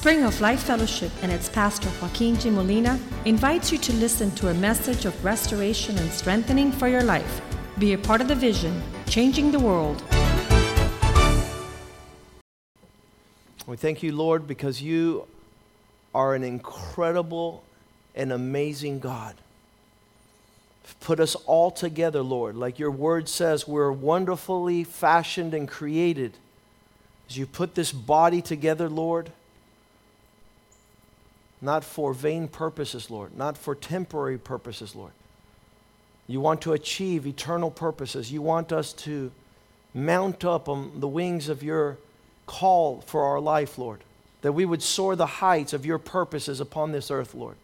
Spring of Life Fellowship and its pastor Joaquin G. Molina invites you to listen to a message of restoration and strengthening for your life. Be a part of the vision, changing the world. We thank you, Lord, because you are an incredible and amazing God. Put us all together, Lord. Like your word says, we're wonderfully fashioned and created. As you put this body together, Lord, not for vain purposes, Lord, not for temporary purposes, Lord. You want to achieve eternal purposes. You want us to mount up on the wings of your call for our life, Lord, that we would soar the heights of your purposes upon this earth, Lord.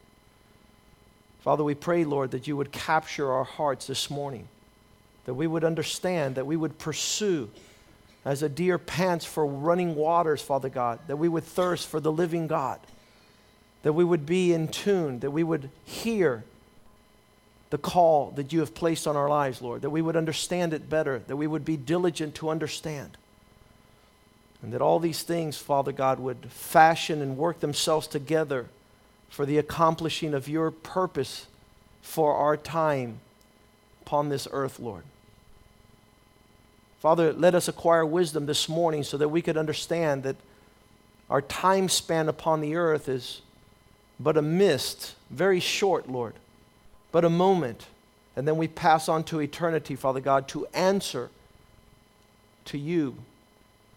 Father, we pray, Lord, that you would capture our hearts this morning, that we would understand, that we would pursue as a deer pants for running waters, Father God, that we would thirst for the living God, that we would be in tune, that we would hear the call that you have placed on our lives, Lord, that we would understand it better, that we would be diligent to understand. And that all these things, Father God, would fashion and work themselves together for the accomplishing of your purpose for our time upon this earth, Lord. Father, let us acquire wisdom this morning so that we could understand that our time span upon the earth is but a mist, very short, Lord, but a moment. And then we pass on to eternity, Father God, to answer to you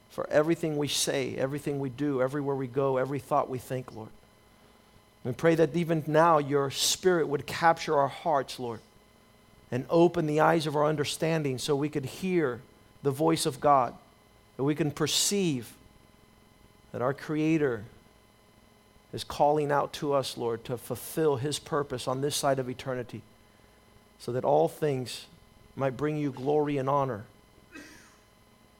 for everything we say, everything we do, everywhere we go, every thought we think, Lord. We pray that even now your spirit would capture our hearts, Lord, and open the eyes of our understanding so we could hear the voice of God, that we can perceive that our Creator is calling out to us, Lord, to fulfill His purpose on this side of eternity, so that all things might bring you glory and honor.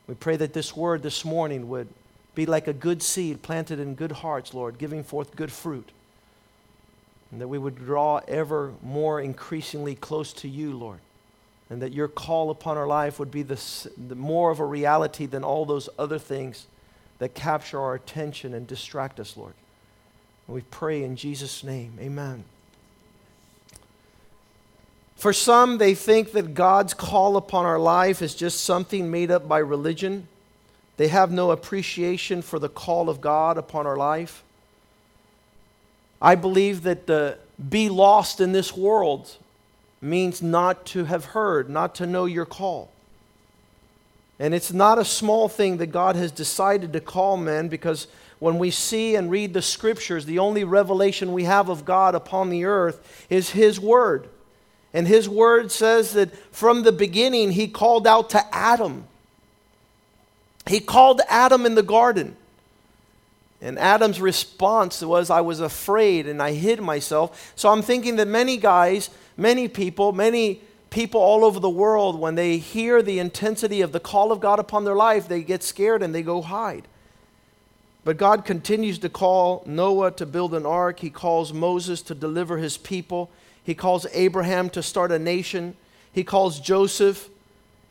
We pray that this word this morning would be like a good seed planted in good hearts, Lord, giving forth good fruit. And that we would draw ever more increasingly close to you, Lord. And that your call upon our life would be the, the more of a reality than all those other things that capture our attention and distract us, Lord. We pray in Jesus' name. Amen. For some, they think that God's call upon our life is just something made up by religion. They have no appreciation for the call of God upon our life. I believe that the be lost in this world means not to have heard, not to know your call. And it's not a small thing that God has decided to call men because when we see and read the scriptures, the only revelation we have of God upon the earth is His Word. And his word says that from the beginning, he called out to Adam. He called Adam in the garden. And Adam's response was, I was afraid and I hid myself. So I'm thinking that many guys, many people, many people all over the world, when they hear the intensity of the call of God upon their life, they get scared and they go hide. But God continues to call Noah to build an ark, He calls Moses to deliver his people. He calls Abraham to start a nation. He calls Joseph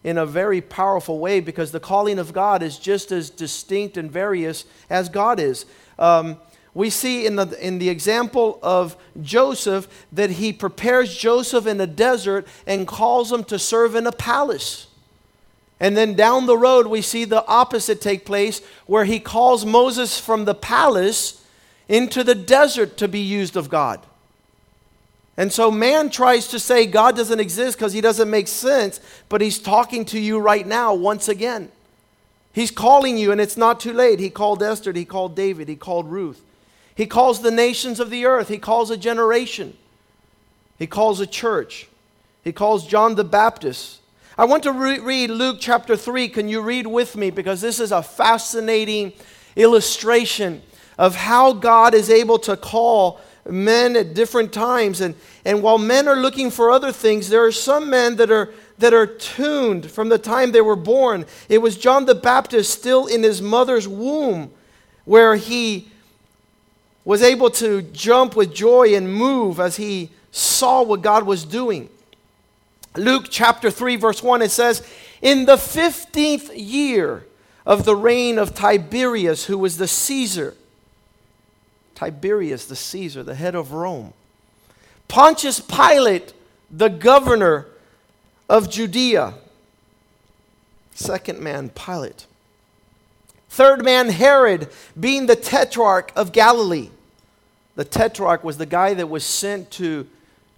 in a very powerful way because the calling of God is just as distinct and various as God is. Um, we see in the, in the example of Joseph that he prepares Joseph in a desert and calls him to serve in a palace. And then down the road, we see the opposite take place where he calls Moses from the palace into the desert to be used of God. And so man tries to say God doesn't exist because he doesn't make sense, but he's talking to you right now once again. He's calling you, and it's not too late. He called Esther, he called David, he called Ruth. He calls the nations of the earth, he calls a generation, he calls a church, he calls John the Baptist. I want to re- read Luke chapter 3. Can you read with me? Because this is a fascinating illustration of how God is able to call men at different times. And, and while men are looking for other things, there are some men that are, that are tuned from the time they were born. It was John the Baptist still in his mother's womb where he was able to jump with joy and move as he saw what God was doing. Luke chapter 3, verse 1, it says, In the 15th year of the reign of Tiberius, who was the Caesar, Tiberius, the Caesar, the head of Rome. Pontius Pilate, the governor of Judea. Second man, Pilate. Third man, Herod, being the tetrarch of Galilee. The tetrarch was the guy that was sent to,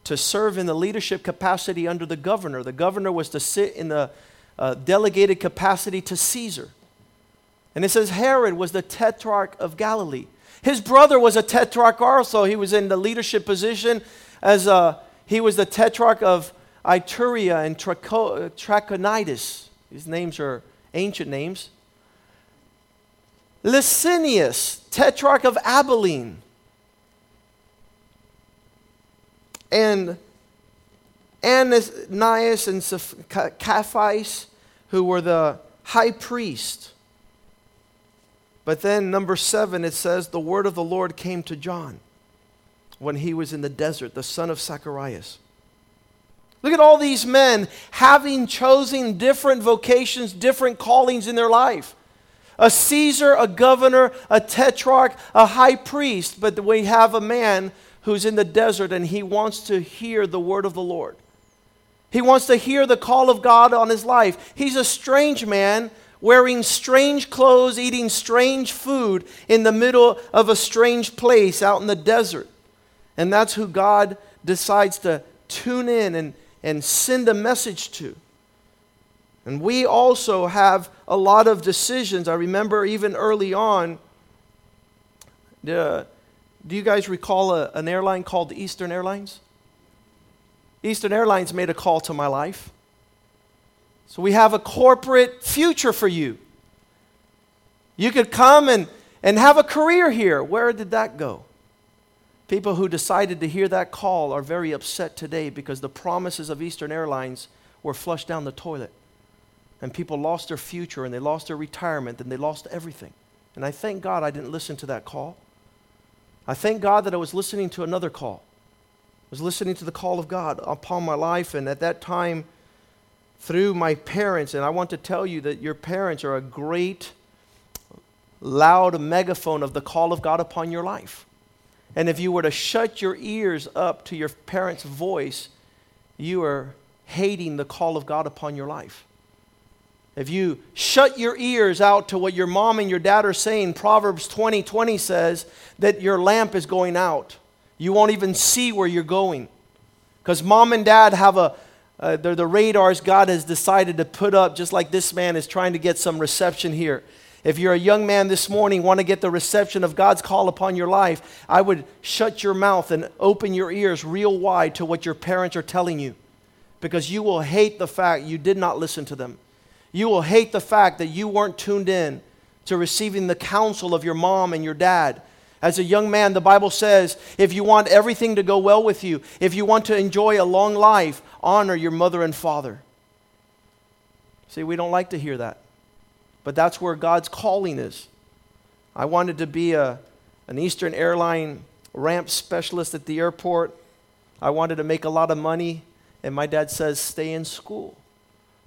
to serve in the leadership capacity under the governor. The governor was to sit in the uh, delegated capacity to Caesar. And it says Herod was the tetrarch of Galilee. His brother was a tetrarch also. He was in the leadership position as a, he was the tetrarch of Ituraea and Tracho, Trachonitis. These names are ancient names. Lysanias, tetrarch of Abilene. And Ananias and Caiaphas, who were the high priest. But then, number seven, it says, the word of the Lord came to John when he was in the desert, the son of Zacharias. Look at all these men having chosen different vocations, different callings in their life. A Caesar, a governor, a tetrarch, a high priest, but we have a man who's in the desert and he wants to hear the word of the Lord. He wants to hear the call of God on his life. He's a strange man wearing strange clothes, eating strange food in the middle of a strange place out in the desert. And that's who God decides to tune in and, and send a message to. And we also have a lot of decisions. I remember even early on, uh, do you guys recall a, an airline called Eastern Airlines? Eastern Airlines made a call to my life. So we have a corporate future for you. You could come and, and have a career here. Where did that go? People who decided to hear that call are very upset today because the promises of Eastern Airlines were flushed down the toilet and people lost their future and they lost their retirement and they lost everything. And I thank God I didn't listen to that call. I thank God that I was listening to another call. I was listening to the call of God upon my life, and at that time, through my parents, and I want to tell you that your parents are a great, loud megaphone of the call of God upon your life. And if you were to shut your ears up to your parents' voice, you are hating the call of God upon your life. If you shut your ears out to what your mom and your dad are saying, Proverbs 20 20 says that your lamp is going out. You won't even see where you're going. Because mom and dad have a, uh, they're the radars God has decided to put up, just like this man is trying to get some reception here. If you're a young man this morning, want to get the reception of God's call upon your life, I would shut your mouth and open your ears real wide to what your parents are telling you. Because you will hate the fact you did not listen to them. You will hate the fact that you weren't tuned in to receiving the counsel of your mom and your dad. As a young man, the Bible says if you want everything to go well with you, if you want to enjoy a long life, honor your mother and father. See, we don't like to hear that. But that's where God's calling is. I wanted to be a, an Eastern airline ramp specialist at the airport. I wanted to make a lot of money, and my dad says, stay in school.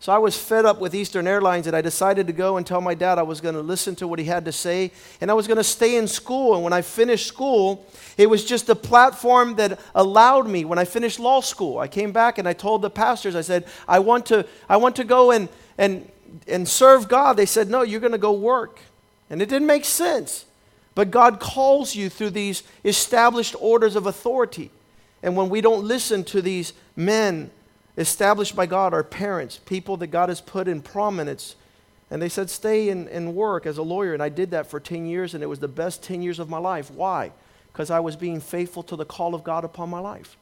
So I was fed up with Eastern Airlines and I decided to go and tell my dad I was going to listen to what he had to say and I was going to stay in school. And when I finished school, it was just a platform that allowed me. When I finished law school, I came back and I told the pastors, I said, I want to, I want to go and, and, and serve God. They said, No, you're going to go work. And it didn't make sense. But God calls you through these established orders of authority. And when we don't listen to these men, established by God, our parents, people that God has put in prominence. And they said, stay and, and work as a lawyer. And I did that for 10 years, and it was the best 10 years of my life. Why? Because I was being faithful to the call of God upon my life.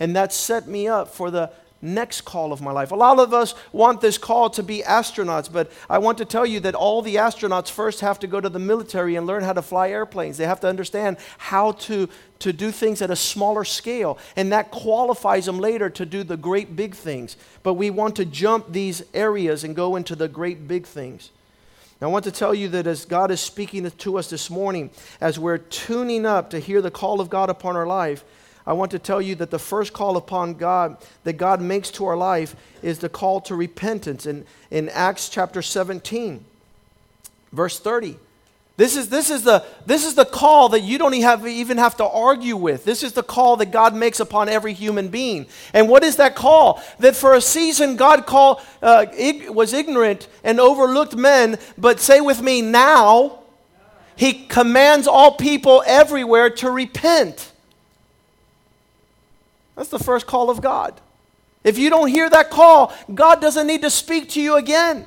And that set me up for the next call of my life. A lot of us want this call to be astronauts, but I want to tell you that all the astronauts first have to go to the military and learn how to fly airplanes. They have to understand how to, to do things at a smaller scale, and that qualifies them later to do the great big things. But we want to jump these areas and go into the great big things. Now, I want to tell you that as God is speaking to us this morning, as we're tuning up to hear the call of God upon our life, I want to tell you that the first call upon God that God makes to our life is the call to repentance. In, in Acts chapter 17, verse 30, This is, this, is the, this is the call that you don't even have, even have to argue with. This is the call that God makes upon every human being. And what is that call? That for a season God call, uh, ig- was ignorant and overlooked men, but say with me, now he commands all people everywhere to repent. That's the first call of God. If you don't hear that call, God doesn't need to speak to you again.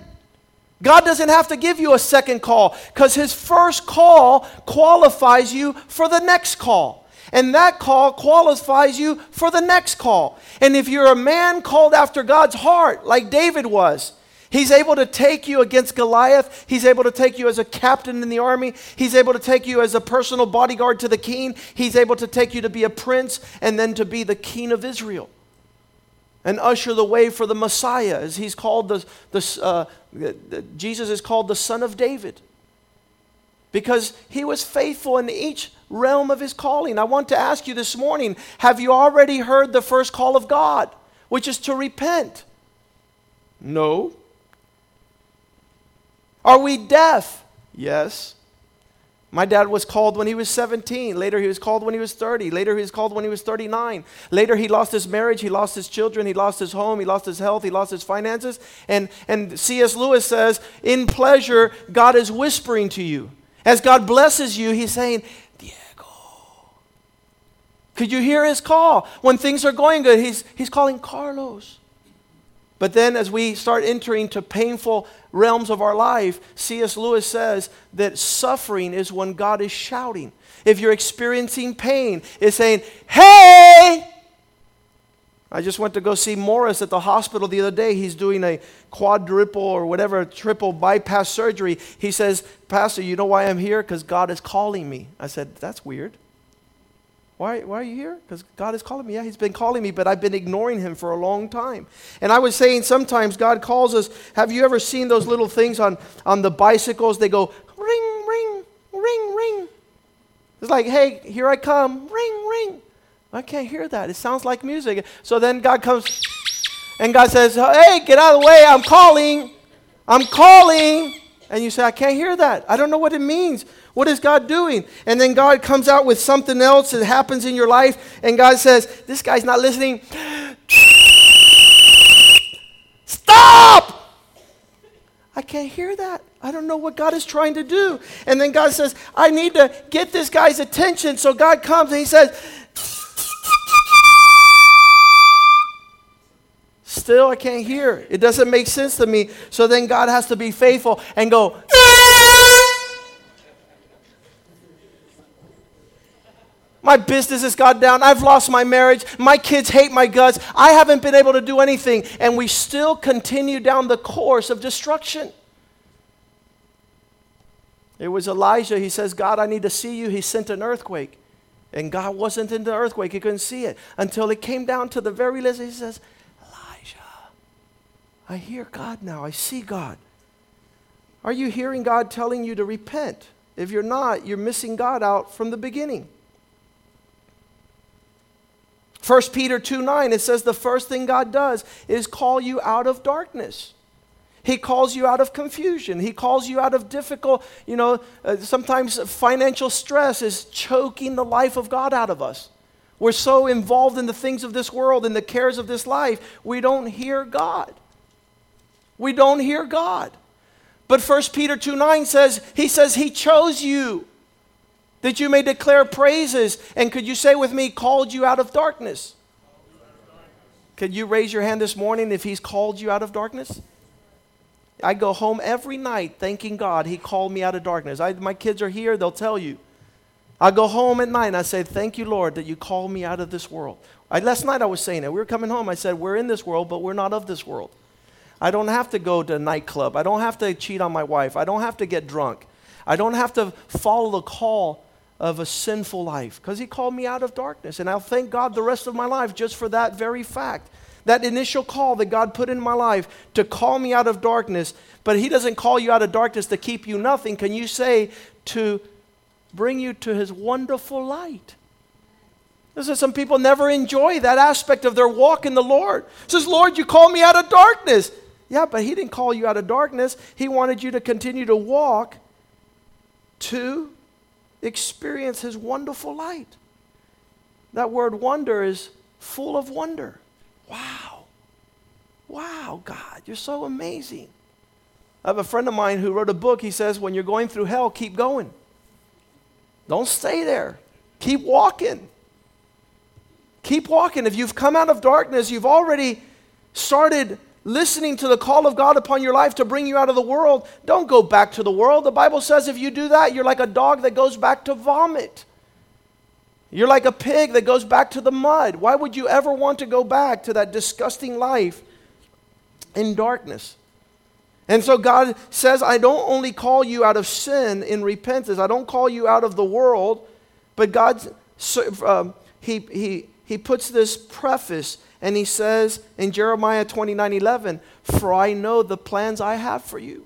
God doesn't have to give you a second call because his first call qualifies you for the next call. And that call qualifies you for the next call. And if you're a man called after God's heart, like David was, He's able to take you against Goliath. He's able to take you as a captain in the army. He's able to take you as a personal bodyguard to the king. He's able to take you to be a prince and then to be the king of Israel and usher the way for the Messiah, as he's called the, the uh, Jesus is called the Son of David. Because he was faithful in each realm of his calling. I want to ask you this morning have you already heard the first call of God, which is to repent? No. Are we deaf? Yes. My dad was called when he was 17. Later, he was called when he was 30. Later, he was called when he was 39. Later, he lost his marriage. He lost his children. He lost his home. He lost his health. He lost his finances. And, and C.S. Lewis says, In pleasure, God is whispering to you. As God blesses you, He's saying, Diego. Could you hear His call? When things are going good, He's, he's calling Carlos. But then, as we start entering to painful realms of our life, C.S. Lewis says that suffering is when God is shouting. If you're experiencing pain, it's saying, Hey! I just went to go see Morris at the hospital the other day. He's doing a quadruple or whatever, triple bypass surgery. He says, Pastor, you know why I'm here? Because God is calling me. I said, That's weird. Why, why are you here? Because God is calling me. Yeah, He's been calling me, but I've been ignoring Him for a long time. And I was saying sometimes God calls us. Have you ever seen those little things on, on the bicycles? They go ring, ring, ring, ring. It's like, hey, here I come, ring, ring. I can't hear that. It sounds like music. So then God comes and God says, hey, get out of the way. I'm calling. I'm calling. And you say, I can't hear that. I don't know what it means. What is God doing? And then God comes out with something else that happens in your life, and God says, This guy's not listening. Stop! I can't hear that. I don't know what God is trying to do. And then God says, I need to get this guy's attention. So God comes and He says, Still, I can't hear. It doesn't make sense to me. So then God has to be faithful and go, My business has gone down. I've lost my marriage. My kids hate my guts. I haven't been able to do anything. And we still continue down the course of destruction. It was Elijah. He says, God, I need to see you. He sent an earthquake. And God wasn't in the earthquake. He couldn't see it until it came down to the very least. He says, Elijah, I hear God now. I see God. Are you hearing God telling you to repent? If you're not, you're missing God out from the beginning. 1 Peter 2 9, it says the first thing God does is call you out of darkness. He calls you out of confusion. He calls you out of difficult, you know, uh, sometimes financial stress is choking the life of God out of us. We're so involved in the things of this world and the cares of this life, we don't hear God. We don't hear God. But 1 Peter 2 9 says, He says, He chose you that you may declare praises. And could you say with me, called you out of darkness? Could you raise your hand this morning if He's called you out of darkness? I go home every night thanking God He called me out of darkness. I, my kids are here, they'll tell you. I go home at night and I say, Thank you, Lord, that you called me out of this world. I, last night I was saying it. We were coming home. I said, We're in this world, but we're not of this world. I don't have to go to a nightclub. I don't have to cheat on my wife. I don't have to get drunk. I don't have to follow the call of a sinful life because He called me out of darkness. And I'll thank God the rest of my life just for that very fact. That initial call that God put in my life to call me out of darkness, but He doesn't call you out of darkness to keep you nothing. Can you say to bring you to His wonderful light? This is some people never enjoy that aspect of their walk in the Lord. It says, Lord, you called me out of darkness. Yeah, but He didn't call you out of darkness. He wanted you to continue to walk to experience His wonderful light. That word wonder is full of wonder. Wow. Wow, God, you're so amazing. I have a friend of mine who wrote a book. He says, when you're going through hell, keep going. Don't stay there. Keep walking. Keep walking. If you've come out of darkness, you've already started listening to the call of God upon your life to bring you out of the world. Don't go back to the world. The Bible says if you do that, you're like a dog that goes back to vomit. You're like a pig that goes back to the mud. Why would you ever want to go back to that disgusting life in darkness? And so God says, I don't only call you out of sin in repentance, I don't call you out of the world, but God, um, he, he, he puts this preface and he says in Jeremiah 29 11, For I know the plans I have for you.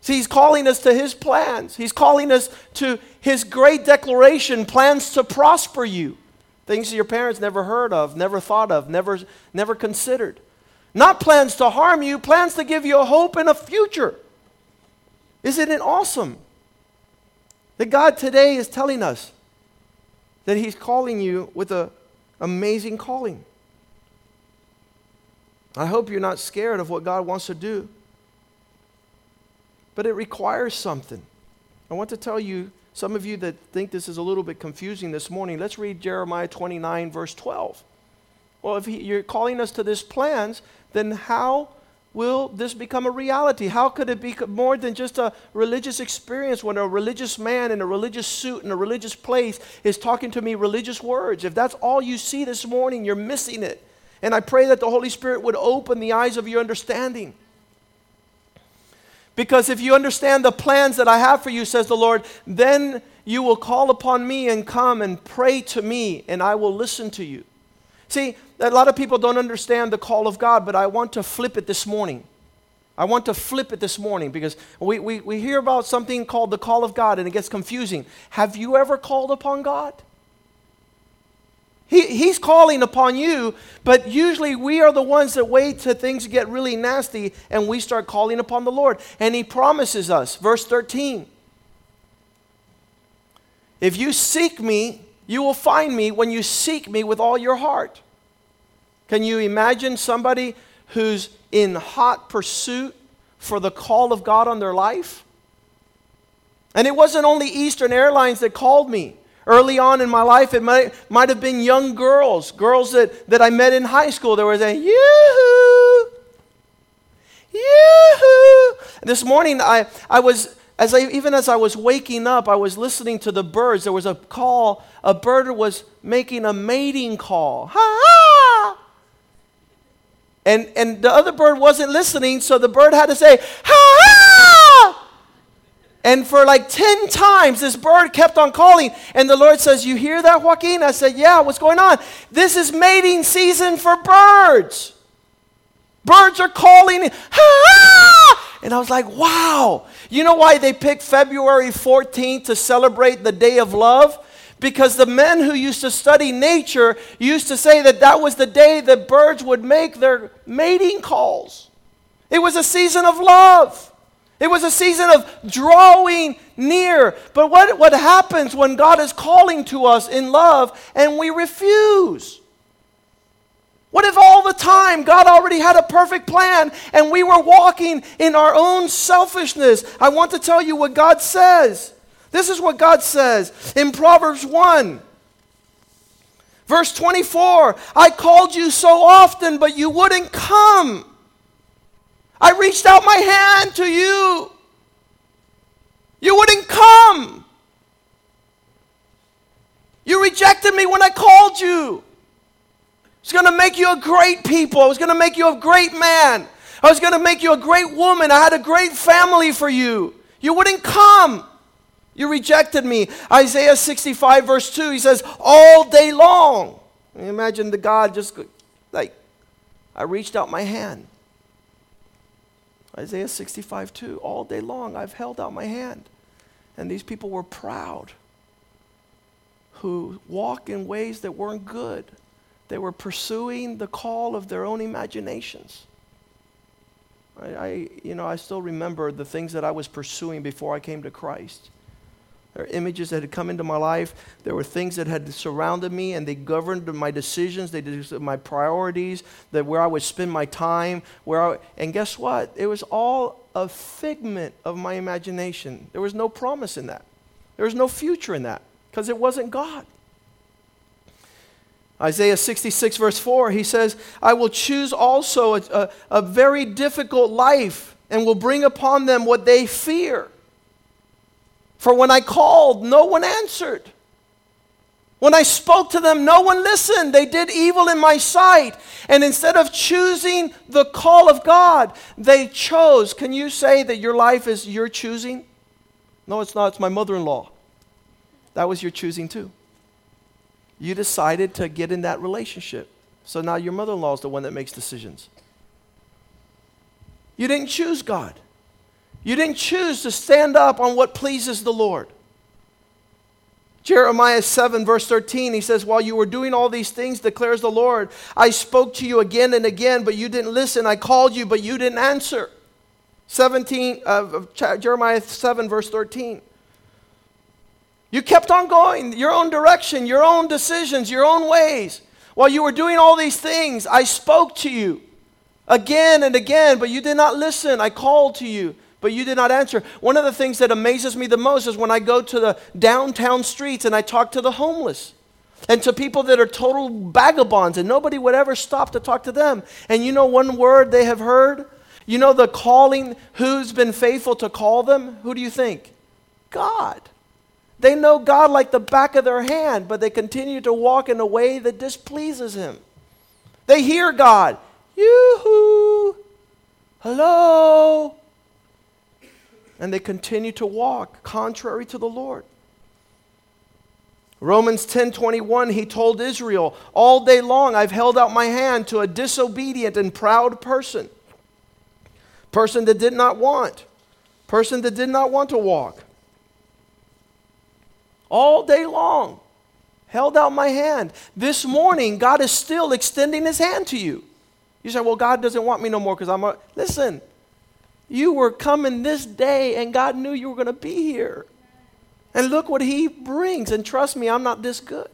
See, he's calling us to his plans. He's calling us to his great declaration plans to prosper you. Things your parents never heard of, never thought of, never, never considered. Not plans to harm you, plans to give you a hope and a future. Isn't it awesome that God today is telling us that He's calling you with an amazing calling? I hope you're not scared of what God wants to do, but it requires something. I want to tell you, some of you that think this is a little bit confusing this morning, let's read Jeremiah 29, verse 12. Well, if he, you're calling us to this plans, then how will this become a reality? How could it be more than just a religious experience when a religious man in a religious suit in a religious place is talking to me religious words? If that's all you see this morning, you're missing it. And I pray that the Holy Spirit would open the eyes of your understanding. Because if you understand the plans that I have for you, says the Lord, then you will call upon me and come and pray to me, and I will listen to you. See, a lot of people don't understand the call of God, but I want to flip it this morning. I want to flip it this morning because we, we, we hear about something called the call of God and it gets confusing. Have you ever called upon God? He, he's calling upon you, but usually we are the ones that wait till things get really nasty and we start calling upon the Lord. And He promises us, verse 13 If you seek me, you will find me when you seek me with all your heart. Can you imagine somebody who's in hot pursuit for the call of God on their life? And it wasn't only Eastern Airlines that called me. Early on in my life, it might, might have been young girls, girls that, that I met in high school. There was a Yoo-hoo! Yoo-hoo! This morning, I, I was as I, even as I was waking up, I was listening to the birds. There was a call, a bird was making a mating call. Ha ha! And, and the other bird wasn't listening, so the bird had to say, ha! And for like 10 times, this bird kept on calling. And the Lord says, You hear that, Joaquin? I said, Yeah, what's going on? This is mating season for birds. Birds are calling, ha! And I was like, wow. You know why they picked February 14th to celebrate the Day of Love? Because the men who used to study nature used to say that that was the day that birds would make their mating calls. It was a season of love. It was a season of drawing near. But what, what happens when God is calling to us in love and we refuse? What if all the time God already had a perfect plan and we were walking in our own selfishness? I want to tell you what God says. This is what God says in Proverbs 1. Verse 24 I called you so often, but you wouldn't come. I reached out my hand to you. You wouldn't come. You rejected me when I called you. I was going to make you a great people. I was going to make you a great man. I was going to make you a great woman. I had a great family for you. You wouldn't come. You rejected me. Isaiah 65, verse 2, he says, All day long. Imagine the God just like, I reached out my hand. Isaiah 65, 2, all day long I've held out my hand. And these people were proud, who walk in ways that weren't good. They were pursuing the call of their own imaginations. I, I, you know, I still remember the things that I was pursuing before I came to Christ. There are images that had come into my life. There were things that had surrounded me and they governed my decisions, they did my priorities, that where I would spend my time, where I, and guess what? It was all a figment of my imagination. There was no promise in that. There was no future in that because it wasn't God. Isaiah 66, verse 4, he says, I will choose also a, a, a very difficult life and will bring upon them what they fear. For when I called, no one answered. When I spoke to them, no one listened. They did evil in my sight. And instead of choosing the call of God, they chose. Can you say that your life is your choosing? No, it's not. It's my mother in law. That was your choosing too. You decided to get in that relationship. So now your mother in law is the one that makes decisions. You didn't choose God. You didn't choose to stand up on what pleases the Lord. Jeremiah 7, verse 13, he says, While you were doing all these things, declares the Lord, I spoke to you again and again, but you didn't listen. I called you, but you didn't answer. 17, uh, Jeremiah 7, verse 13. You kept on going your own direction, your own decisions, your own ways. While you were doing all these things, I spoke to you again and again, but you did not listen. I called to you, but you did not answer. One of the things that amazes me the most is when I go to the downtown streets and I talk to the homeless and to people that are total vagabonds, and nobody would ever stop to talk to them. And you know one word they have heard? You know the calling, who's been faithful to call them? Who do you think? God. They know God like the back of their hand, but they continue to walk in a way that displeases Him. They hear God. Yoo-hoo! Hello! And they continue to walk contrary to the Lord. Romans 10:21 he told Israel, "All day long I've held out my hand to a disobedient and proud person. Person that did not want, person that did not want to walk all day long. Held out my hand. This morning, God is still extending his hand to you. You say, well, God doesn't want me no more because I'm a. Listen, you were coming this day and God knew you were going to be here. And look what he brings. And trust me, I'm not this good.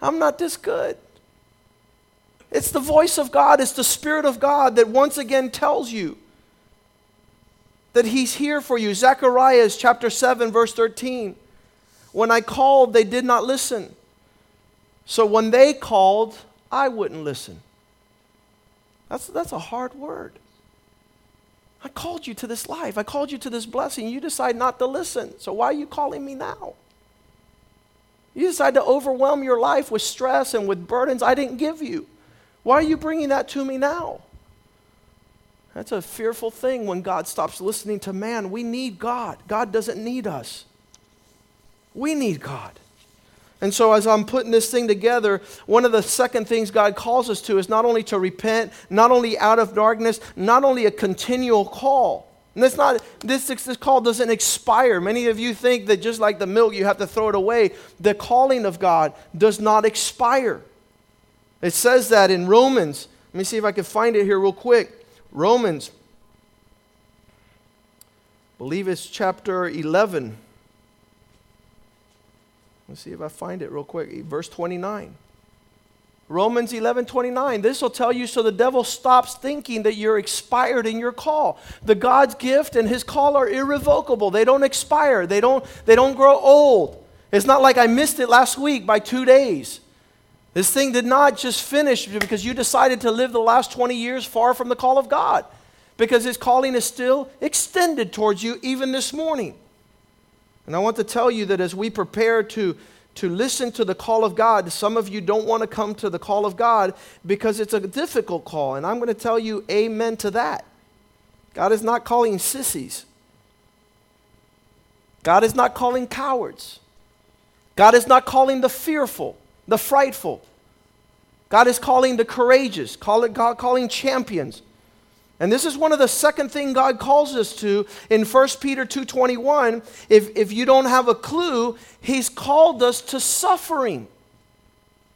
I'm not this good. It's the voice of God, it's the Spirit of God that once again tells you that He's here for you. Zechariah chapter 7, verse 13. When I called, they did not listen. So when they called, I wouldn't listen. That's, that's a hard word. I called you to this life. I called you to this blessing. You decide not to listen. So why are you calling me now? You decide to overwhelm your life with stress and with burdens I didn't give you. Why are you bringing that to me now? That's a fearful thing when God stops listening to man. We need God. God doesn't need us. We need God. And so, as I'm putting this thing together, one of the second things God calls us to is not only to repent, not only out of darkness, not only a continual call. And it's not, this, this call doesn't expire. Many of you think that just like the milk, you have to throw it away. The calling of God does not expire. It says that in Romans. Let me see if I can find it here real quick. Romans, I believe it's chapter 11. Let's see if I find it real quick. Verse 29. Romans 11 29. This will tell you so the devil stops thinking that you're expired in your call. The God's gift and his call are irrevocable. They don't expire, they don't, they don't grow old. It's not like I missed it last week by two days. This thing did not just finish because you decided to live the last 20 years far from the call of God, because his calling is still extended towards you even this morning. And I want to tell you that as we prepare to, to listen to the call of God, some of you don't want to come to the call of God because it's a difficult call. And I'm going to tell you amen to that. God is not calling sissies, God is not calling cowards, God is not calling the fearful, the frightful. God is calling the courageous, call it, God calling champions. And this is one of the second thing God calls us to in 1 Peter 2:21. If, if you don't have a clue, he's called us to suffering.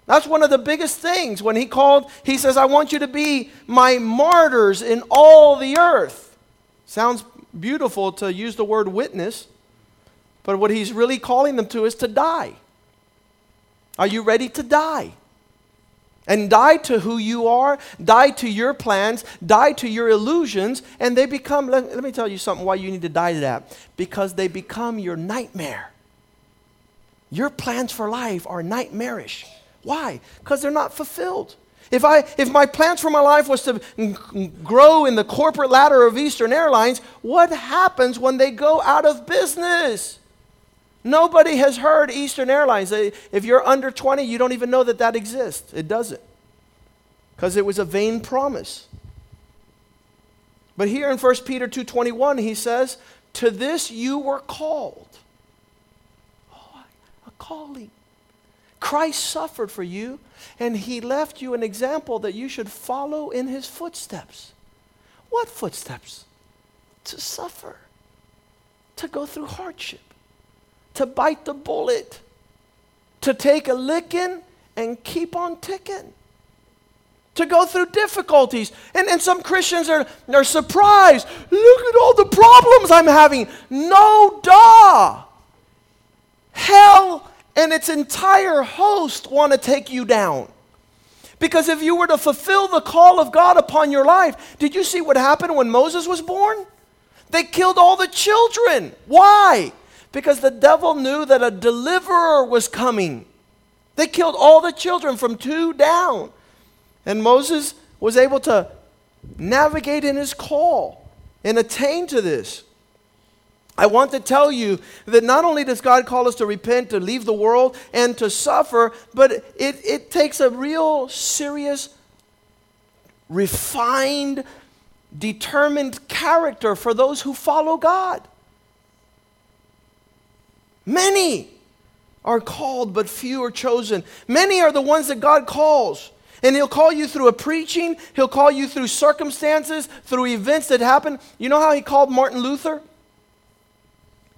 That's one of the biggest things. When he called, he says, I want you to be my martyrs in all the earth. Sounds beautiful to use the word witness, but what he's really calling them to is to die. Are you ready to die? And die to who you are, die to your plans, die to your illusions, and they become, let, let me tell you something why you need to die to that. Because they become your nightmare. Your plans for life are nightmarish. Why? Because they're not fulfilled. If, I, if my plans for my life was to grow in the corporate ladder of Eastern Airlines, what happens when they go out of business? Nobody has heard Eastern Airlines. If you're under 20, you don't even know that that exists. It doesn't. Because it was a vain promise. But here in 1 Peter 2:21 he says, "To this you were called." Oh, a calling. Christ suffered for you, and he left you an example that you should follow in his footsteps. What footsteps? To suffer, to go through hardship, to bite the bullet, to take a licking and keep on ticking. To go through difficulties. And, and some Christians are, are surprised. Look at all the problems I'm having. No, duh. Hell and its entire host want to take you down. Because if you were to fulfill the call of God upon your life, did you see what happened when Moses was born? They killed all the children. Why? Because the devil knew that a deliverer was coming. They killed all the children from two down. And Moses was able to navigate in his call and attain to this. I want to tell you that not only does God call us to repent, to leave the world, and to suffer, but it, it takes a real serious, refined, determined character for those who follow God. Many are called, but few are chosen. Many are the ones that God calls. And he'll call you through a preaching, he'll call you through circumstances, through events that happen. You know how he called Martin Luther?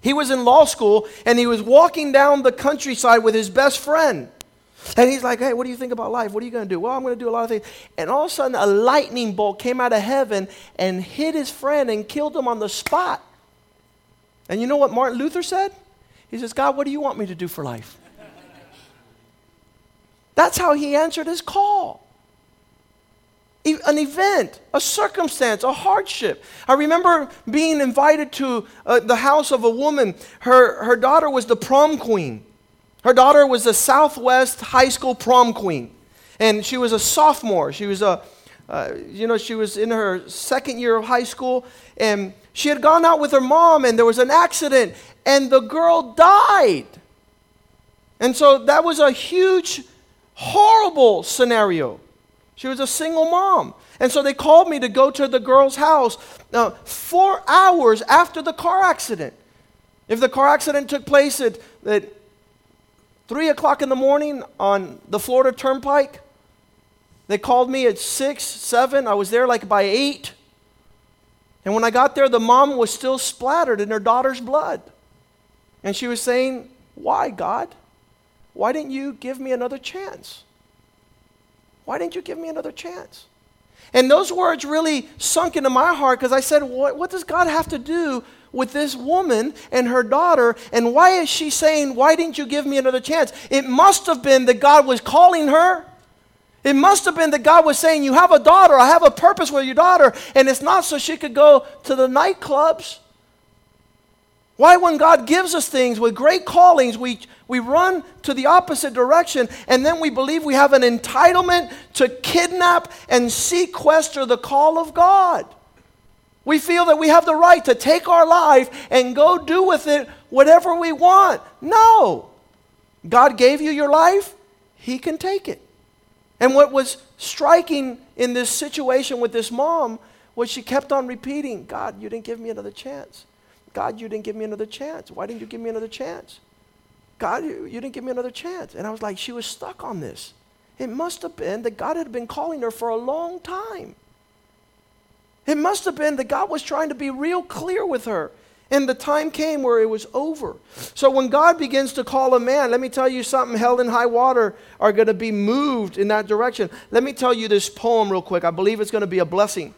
He was in law school and he was walking down the countryside with his best friend. And he's like, hey, what do you think about life? What are you going to do? Well, I'm going to do a lot of things. And all of a sudden, a lightning bolt came out of heaven and hit his friend and killed him on the spot. And you know what Martin Luther said? He says, God, what do you want me to do for life? That's how he answered his call an event, a circumstance, a hardship. I remember being invited to uh, the house of a woman. Her, her daughter was the prom queen. Her daughter was the Southwest High School prom queen. And she was a sophomore. She was a, uh, you know, she was in her second year of high school. And she had gone out with her mom, and there was an accident, and the girl died. And so that was a huge, horrible scenario. She was a single mom. And so they called me to go to the girl's house uh, four hours after the car accident. If the car accident took place at, at 3 o'clock in the morning on the Florida Turnpike, they called me at 6, 7. I was there like by 8. And when I got there, the mom was still splattered in her daughter's blood. And she was saying, Why, God? Why didn't you give me another chance? Why didn't you give me another chance? And those words really sunk into my heart because I said, what, what does God have to do with this woman and her daughter? And why is she saying, Why didn't you give me another chance? It must have been that God was calling her. It must have been that God was saying, You have a daughter, I have a purpose with your daughter. And it's not so she could go to the nightclubs. Why, when God gives us things with great callings, we, we run to the opposite direction and then we believe we have an entitlement to kidnap and sequester the call of God? We feel that we have the right to take our life and go do with it whatever we want. No. God gave you your life, He can take it. And what was striking in this situation with this mom was she kept on repeating, God, you didn't give me another chance. God, you didn't give me another chance. Why didn't you give me another chance? God, you, you didn't give me another chance. And I was like, she was stuck on this. It must have been that God had been calling her for a long time. It must have been that God was trying to be real clear with her. And the time came where it was over. So when God begins to call a man, let me tell you something, hell and high water are going to be moved in that direction. Let me tell you this poem real quick. I believe it's going to be a blessing.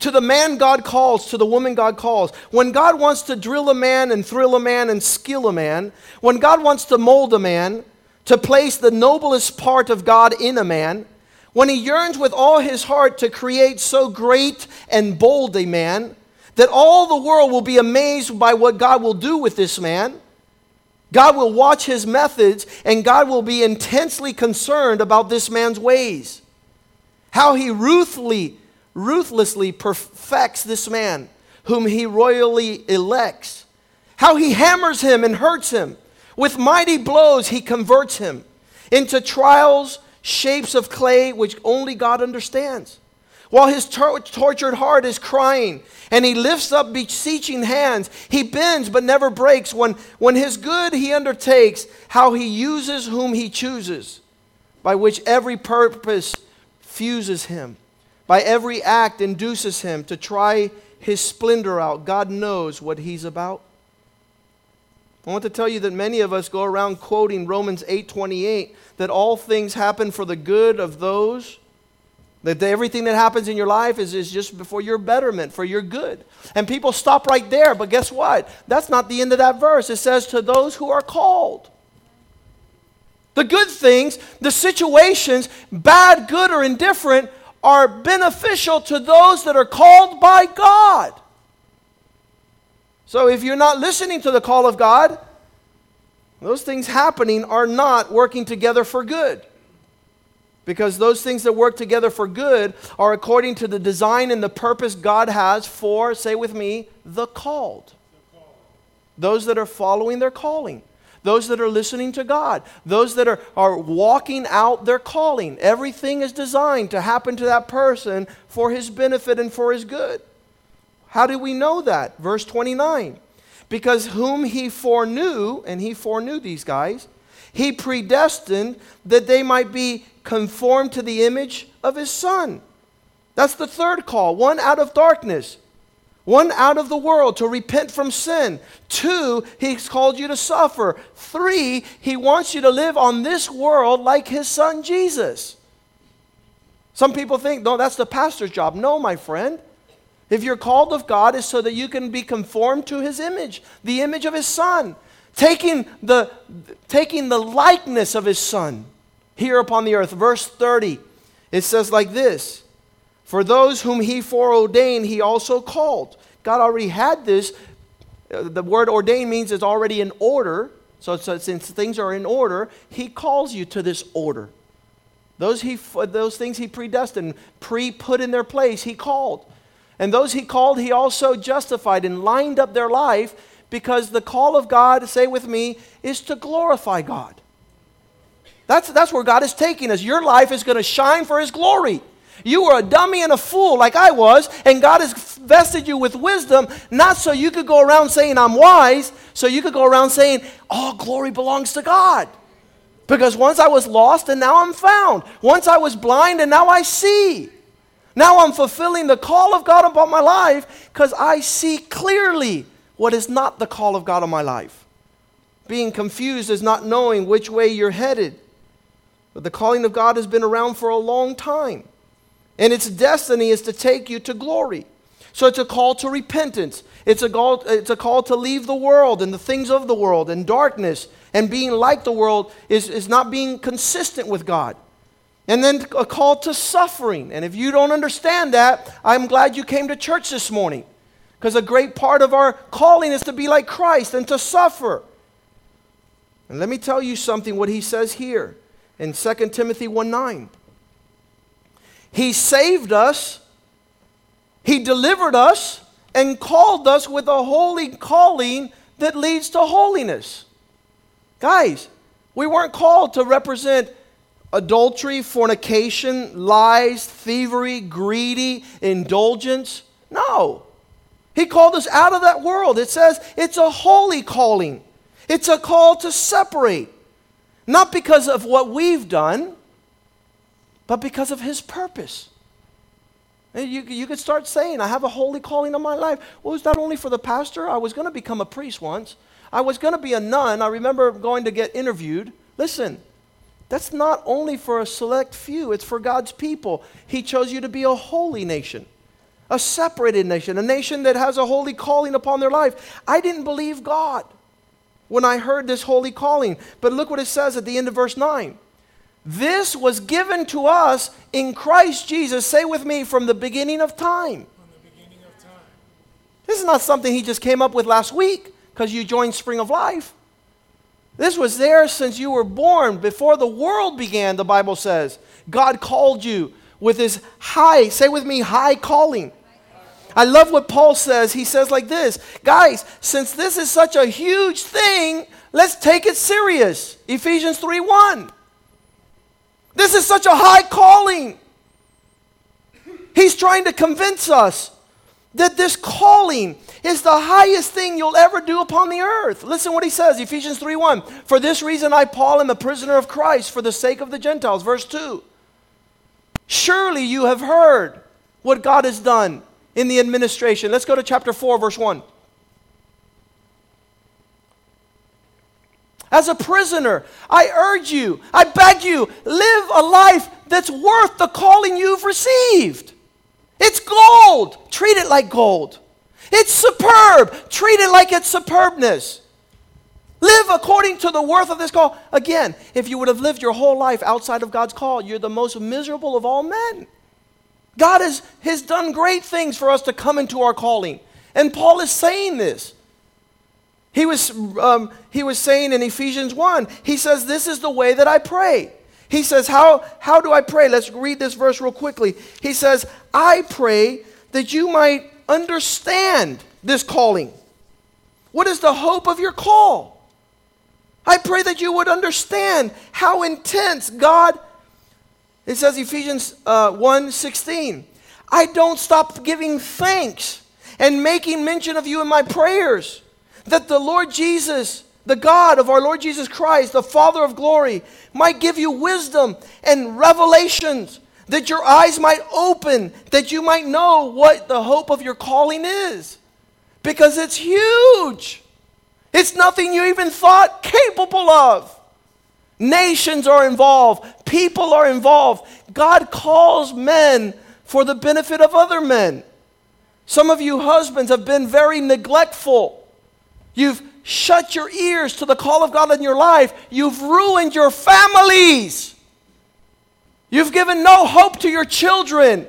To the man God calls, to the woman God calls. When God wants to drill a man and thrill a man and skill a man, when God wants to mold a man, to place the noblest part of God in a man, when he yearns with all his heart to create so great and bold a man, that all the world will be amazed by what God will do with this man. God will watch his methods and God will be intensely concerned about this man's ways. How he ruthlessly, ruthlessly perfects this man whom he royally elects. How he hammers him and hurts him. With mighty blows, he converts him into trials, shapes of clay, which only God understands. While his tor- tortured heart is crying, and he lifts up beseeching hands, he bends but never breaks. When, when his good he undertakes, how he uses whom he chooses, by which every purpose fuses him, by every act induces him to try his splendor out. God knows what he's about. I want to tell you that many of us go around quoting Romans 8:28 that all things happen for the good of those that everything that happens in your life is, is just for your betterment, for your good. And people stop right there, but guess what? That's not the end of that verse. It says, to those who are called. The good things, the situations, bad, good, or indifferent, are beneficial to those that are called by God. So if you're not listening to the call of God, those things happening are not working together for good. Because those things that work together for good are according to the design and the purpose God has for, say with me, the called. Those that are following their calling. Those that are listening to God. Those that are, are walking out their calling. Everything is designed to happen to that person for his benefit and for his good. How do we know that? Verse 29. Because whom he foreknew, and he foreknew these guys, he predestined that they might be conformed to the image of his son. That's the third call. One out of darkness, one out of the world to repent from sin. Two, he's called you to suffer. Three, he wants you to live on this world like his son Jesus. Some people think, no, that's the pastor's job. No, my friend. If you're called of God, is so that you can be conformed to his image, the image of his son, taking the, taking the likeness of his son here upon the earth. Verse 30, it says like this For those whom he foreordained, he also called. God already had this. Uh, the word ordain means it's already in order. So, so since things are in order, he calls you to this order. Those, he, those things he predestined, pre put in their place, he called. And those he called, he also justified and lined up their life because the call of God, say with me, is to glorify God. That's, that's where God is taking us. Your life is going to shine for his glory. You were a dummy and a fool like I was, and God has vested you with wisdom, not so you could go around saying, I'm wise, so you could go around saying, All glory belongs to God. Because once I was lost and now I'm found. Once I was blind and now I see. Now I'm fulfilling the call of God upon my life because I see clearly what is not the call of God on my life. Being confused is not knowing which way you're headed. But the calling of God has been around for a long time. And its destiny is to take you to glory. So it's a call to repentance. It's a call, it's a call to leave the world and the things of the world and darkness and being like the world is, is not being consistent with God. And then a call to suffering. And if you don't understand that, I'm glad you came to church this morning. Because a great part of our calling is to be like Christ and to suffer. And let me tell you something what he says here in 2 Timothy 1 9. He saved us, he delivered us, and called us with a holy calling that leads to holiness. Guys, we weren't called to represent adultery, fornication, lies, thievery, greedy, indulgence. No. He called us out of that world. It says it's a holy calling, it's a call to separate. Not because of what we've done, but because of His purpose. You, you could start saying, I have a holy calling on my life. Well, is that only for the pastor? I was going to become a priest once. I was going to be a nun. I remember going to get interviewed. Listen, that's not only for a select few, it's for God's people. He chose you to be a holy nation, a separated nation, a nation that has a holy calling upon their life. I didn't believe God when I heard this holy calling. But look what it says at the end of verse 9. This was given to us in Christ Jesus. Say with me, from the beginning of time. Beginning of time. This is not something he just came up with last week because you joined Spring of Life. This was there since you were born, before the world began, the Bible says. God called you with his high, say with me, high calling. I love what Paul says. He says like this Guys, since this is such a huge thing, let's take it serious. Ephesians 3 1. This is such a high calling. He's trying to convince us that this calling is the highest thing you'll ever do upon the earth. Listen what he says, Ephesians 3 1. For this reason, I, Paul, am a prisoner of Christ for the sake of the Gentiles. Verse 2. Surely you have heard what God has done in the administration. Let's go to chapter 4, verse 1. As a prisoner, I urge you, I beg you, live a life that's worth the calling you've received. It's gold. Treat it like gold. It's superb. Treat it like its superbness. Live according to the worth of this call. Again, if you would have lived your whole life outside of God's call, you're the most miserable of all men. God has, has done great things for us to come into our calling. And Paul is saying this. He was, um, he was saying in Ephesians 1, he says, This is the way that I pray. He says, how, how do I pray? Let's read this verse real quickly. He says, I pray that you might understand this calling. What is the hope of your call? I pray that you would understand how intense God it says Ephesians uh, 1 16. I don't stop giving thanks and making mention of you in my prayers that the Lord Jesus, the God of our Lord Jesus Christ, the Father of glory, might give you wisdom and revelations, that your eyes might open, that you might know what the hope of your calling is. Because it's huge. It's nothing you even thought capable of. Nations are involved, people are involved. God calls men for the benefit of other men. Some of you husbands have been very neglectful. You've shut your ears to the call of God in your life. You've ruined your families. You've given no hope to your children.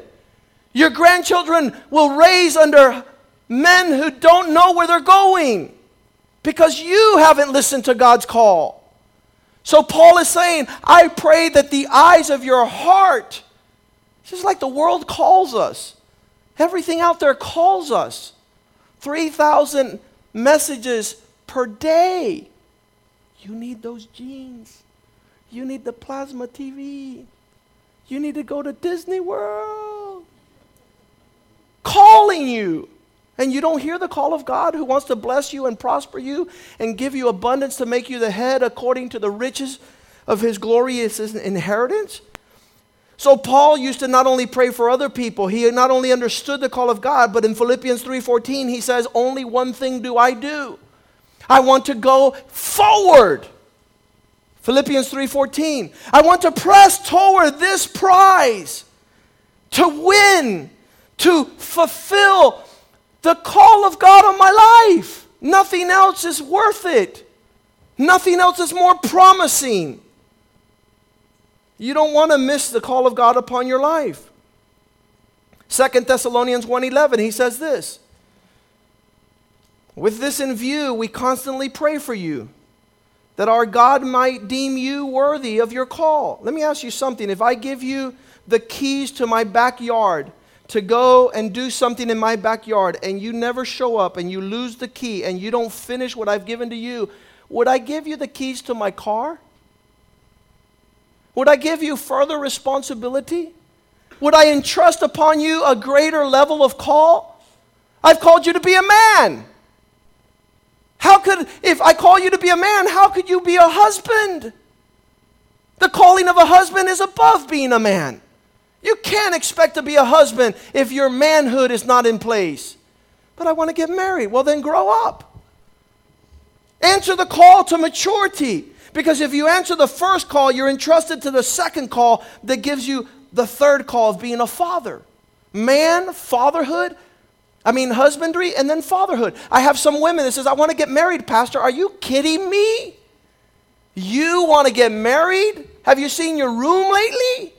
Your grandchildren will raise under men who don't know where they're going because you haven't listened to God's call. So Paul is saying, I pray that the eyes of your heart, just like the world calls us, everything out there calls us. 3,000 messages per day. You need those jeans. You need the plasma TV. You need to go to Disney World. Calling you and you don't hear the call of God who wants to bless you and prosper you and give you abundance to make you the head according to the riches of his glorious inheritance? So Paul used to not only pray for other people, he not only understood the call of God, but in Philippians 3:14 he says, "Only one thing do I do. I want to go forward." Philippians 3:14. I want to press toward this prize to win, to fulfill the call of God on my life. Nothing else is worth it. Nothing else is more promising. You don't want to miss the call of God upon your life. Second Thessalonians 1:11 he says this. With this in view, we constantly pray for you that our God might deem you worthy of your call. Let me ask you something. If I give you the keys to my backyard to go and do something in my backyard and you never show up and you lose the key and you don't finish what I've given to you, would I give you the keys to my car? Would I give you further responsibility? Would I entrust upon you a greater level of call? I've called you to be a man. How could, if I call you to be a man, how could you be a husband? The calling of a husband is above being a man. You can't expect to be a husband if your manhood is not in place. But I want to get married. Well, then grow up. Answer the call to maturity. Because if you answer the first call, you're entrusted to the second call that gives you the third call of being a father. Man, fatherhood, I mean husbandry, and then fatherhood. I have some women that says, I want to get married, Pastor. Are you kidding me? You want to get married? Have you seen your room lately?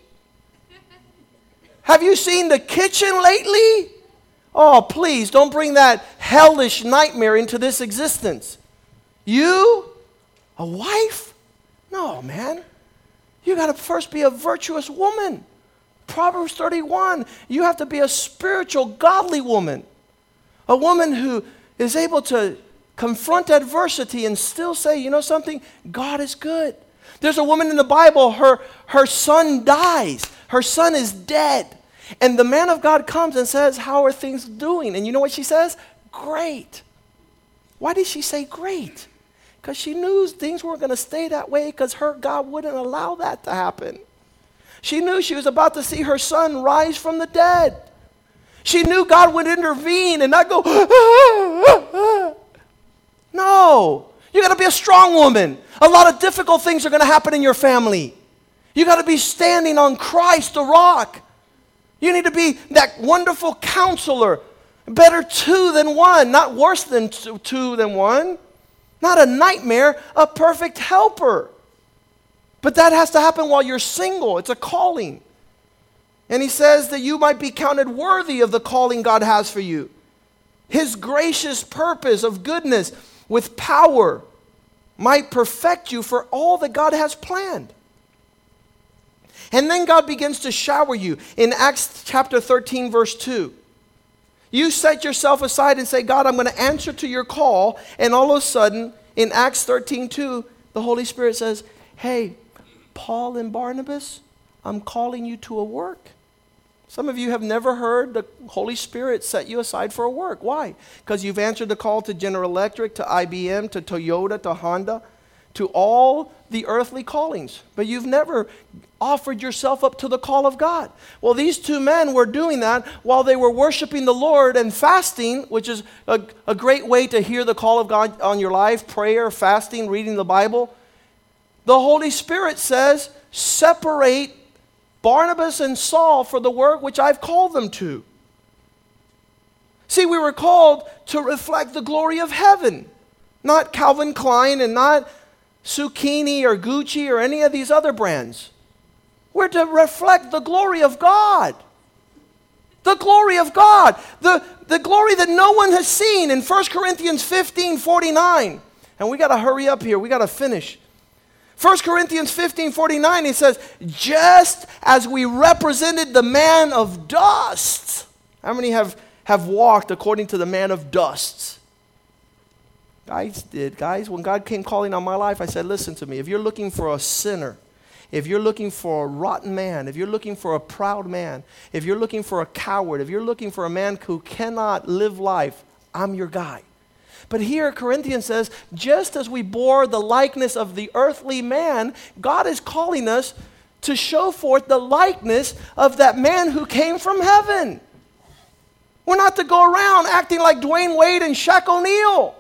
Have you seen the kitchen lately? Oh, please don't bring that hellish nightmare into this existence. You, a wife? No, man. You got to first be a virtuous woman. Proverbs 31, you have to be a spiritual, godly woman. A woman who is able to confront adversity and still say, you know something? God is good. There's a woman in the Bible, her, her son dies, her son is dead. And the man of God comes and says, How are things doing? And you know what she says? Great. Why did she say great? Because she knew things weren't going to stay that way because her God wouldn't allow that to happen. She knew she was about to see her son rise from the dead. She knew God would intervene and not go, no. You got to be a strong woman. A lot of difficult things are going to happen in your family. You got to be standing on Christ, the rock. You need to be that wonderful counselor. Better two than one, not worse than two than one. Not a nightmare, a perfect helper. But that has to happen while you're single. It's a calling. And he says that you might be counted worthy of the calling God has for you. His gracious purpose of goodness with power might perfect you for all that God has planned. And then God begins to shower you in Acts chapter 13, verse 2. You set yourself aside and say, God, I'm going to answer to your call. And all of a sudden, in Acts 13, 2, the Holy Spirit says, Hey, Paul and Barnabas, I'm calling you to a work. Some of you have never heard the Holy Spirit set you aside for a work. Why? Because you've answered the call to General Electric, to IBM, to Toyota, to Honda, to all the earthly callings. But you've never offered yourself up to the call of God. Well, these two men were doing that while they were worshiping the Lord and fasting, which is a, a great way to hear the call of God on your life prayer, fasting, reading the Bible. The Holy Spirit says, separate Barnabas and Saul for the work which I've called them to. See, we were called to reflect the glory of heaven, not Calvin Klein and not Zucchini or Gucci or any of these other brands. We're to reflect the glory of God. The glory of God. The, the glory that no one has seen in 1 Corinthians 15 49. And we got to hurry up here. We got to finish. 1 Corinthians 15 49, he says, just as we represented the man of dust. How many have, have walked according to the man of dust? Guys did. Guys, when God came calling on my life, I said, listen to me. If you're looking for a sinner, if you're looking for a rotten man, if you're looking for a proud man, if you're looking for a coward, if you're looking for a man who cannot live life, I'm your guy. But here, Corinthians says, just as we bore the likeness of the earthly man, God is calling us to show forth the likeness of that man who came from heaven. We're not to go around acting like Dwyane Wade and Shaq O'Neal.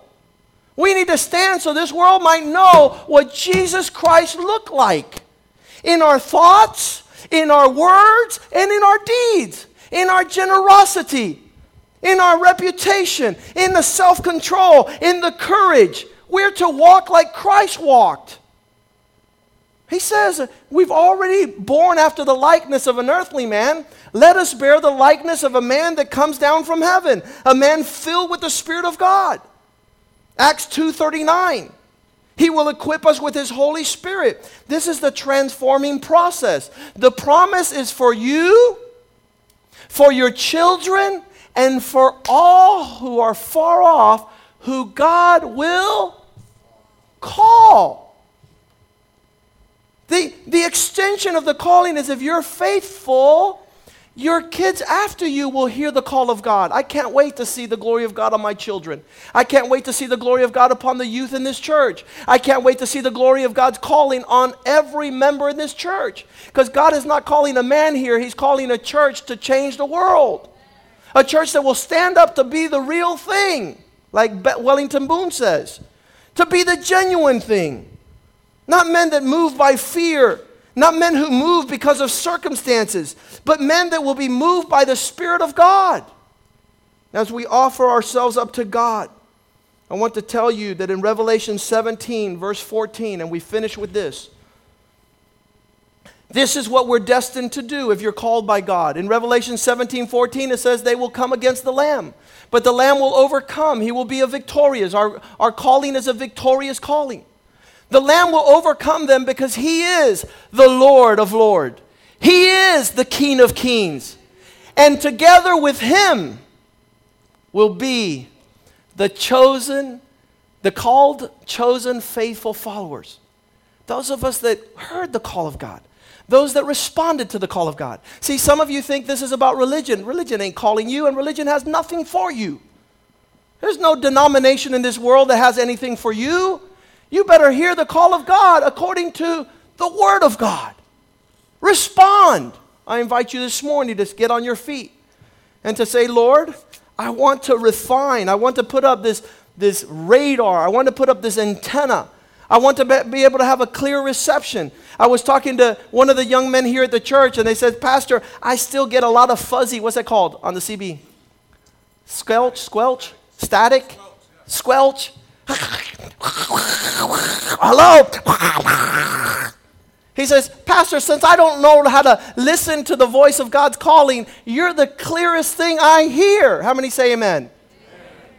We need to stand so this world might know what Jesus Christ looked like in our thoughts, in our words, and in our deeds, in our generosity, in our reputation, in the self control, in the courage. We're to walk like Christ walked. He says, We've already born after the likeness of an earthly man. Let us bear the likeness of a man that comes down from heaven, a man filled with the Spirit of God. Acts 2:39. He will equip us with his Holy Spirit. This is the transforming process. The promise is for you, for your children, and for all who are far off, who God will call. The, the extension of the calling is if you're faithful, Your kids after you will hear the call of God. I can't wait to see the glory of God on my children. I can't wait to see the glory of God upon the youth in this church. I can't wait to see the glory of God's calling on every member in this church. Because God is not calling a man here, He's calling a church to change the world. A church that will stand up to be the real thing, like Wellington Boone says, to be the genuine thing. Not men that move by fear not men who move because of circumstances, but men that will be moved by the Spirit of God. As we offer ourselves up to God, I want to tell you that in Revelation 17, verse 14, and we finish with this. This is what we're destined to do if you're called by God. In Revelation 17, 14, it says, They will come against the Lamb, but the Lamb will overcome. He will be a victorious. Our, our calling is a victorious calling. The Lamb will overcome them because He is the Lord of Lords. He is the King of Kings. And together with Him will be the chosen, the called, chosen, faithful followers. Those of us that heard the call of God. Those that responded to the call of God. See, some of you think this is about religion. Religion ain't calling you, and religion has nothing for you. There's no denomination in this world that has anything for you. You better hear the call of God according to the Word of God. Respond. I invite you this morning to get on your feet and to say, Lord, I want to refine. I want to put up this, this radar. I want to put up this antenna. I want to be able to have a clear reception. I was talking to one of the young men here at the church, and they said, Pastor, I still get a lot of fuzzy, what's that called on the CB? Squelch, squelch, static, squelch. Hello? He says, Pastor, since I don't know how to listen to the voice of God's calling, you're the clearest thing I hear. How many say amen? amen?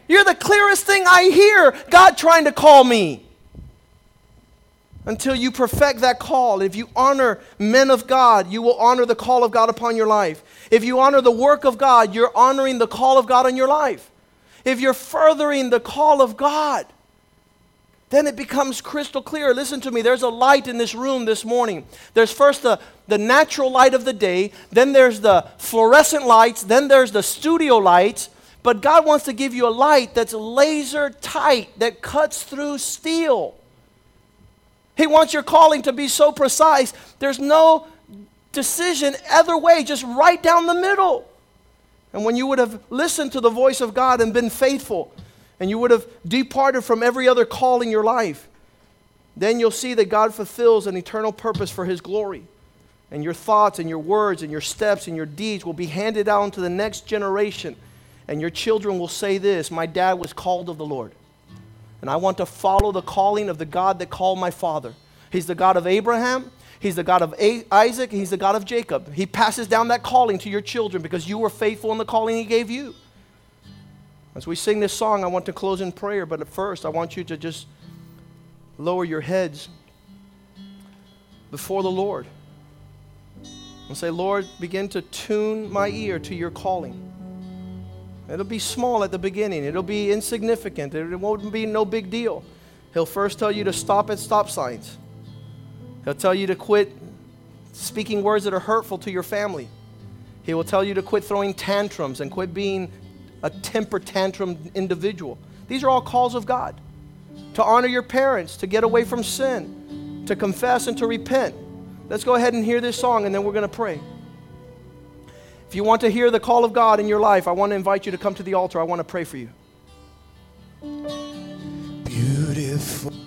You're the clearest thing I hear God trying to call me. Until you perfect that call, if you honor men of God, you will honor the call of God upon your life. If you honor the work of God, you're honoring the call of God on your life. If you're furthering the call of God, then it becomes crystal clear. Listen to me, there's a light in this room this morning. There's first the, the natural light of the day, then there's the fluorescent lights, then there's the studio lights. But God wants to give you a light that's laser tight, that cuts through steel. He wants your calling to be so precise, there's no decision either way, just right down the middle. And when you would have listened to the voice of God and been faithful, and you would have departed from every other call in your life, then you'll see that God fulfills an eternal purpose for His glory. And your thoughts and your words and your steps and your deeds will be handed down to the next generation. And your children will say this My dad was called of the Lord. And I want to follow the calling of the God that called my father. He's the God of Abraham, He's the God of Isaac, He's the God of Jacob. He passes down that calling to your children because you were faithful in the calling He gave you. As we sing this song, I want to close in prayer, but at first, I want you to just lower your heads before the Lord and say, Lord, begin to tune my ear to your calling. It'll be small at the beginning, it'll be insignificant, it won't be no big deal. He'll first tell you to stop at stop signs, he'll tell you to quit speaking words that are hurtful to your family. He will tell you to quit throwing tantrums and quit being a temper tantrum individual. These are all calls of God. To honor your parents, to get away from sin, to confess and to repent. Let's go ahead and hear this song and then we're going to pray. If you want to hear the call of God in your life, I want to invite you to come to the altar. I want to pray for you. Beautiful.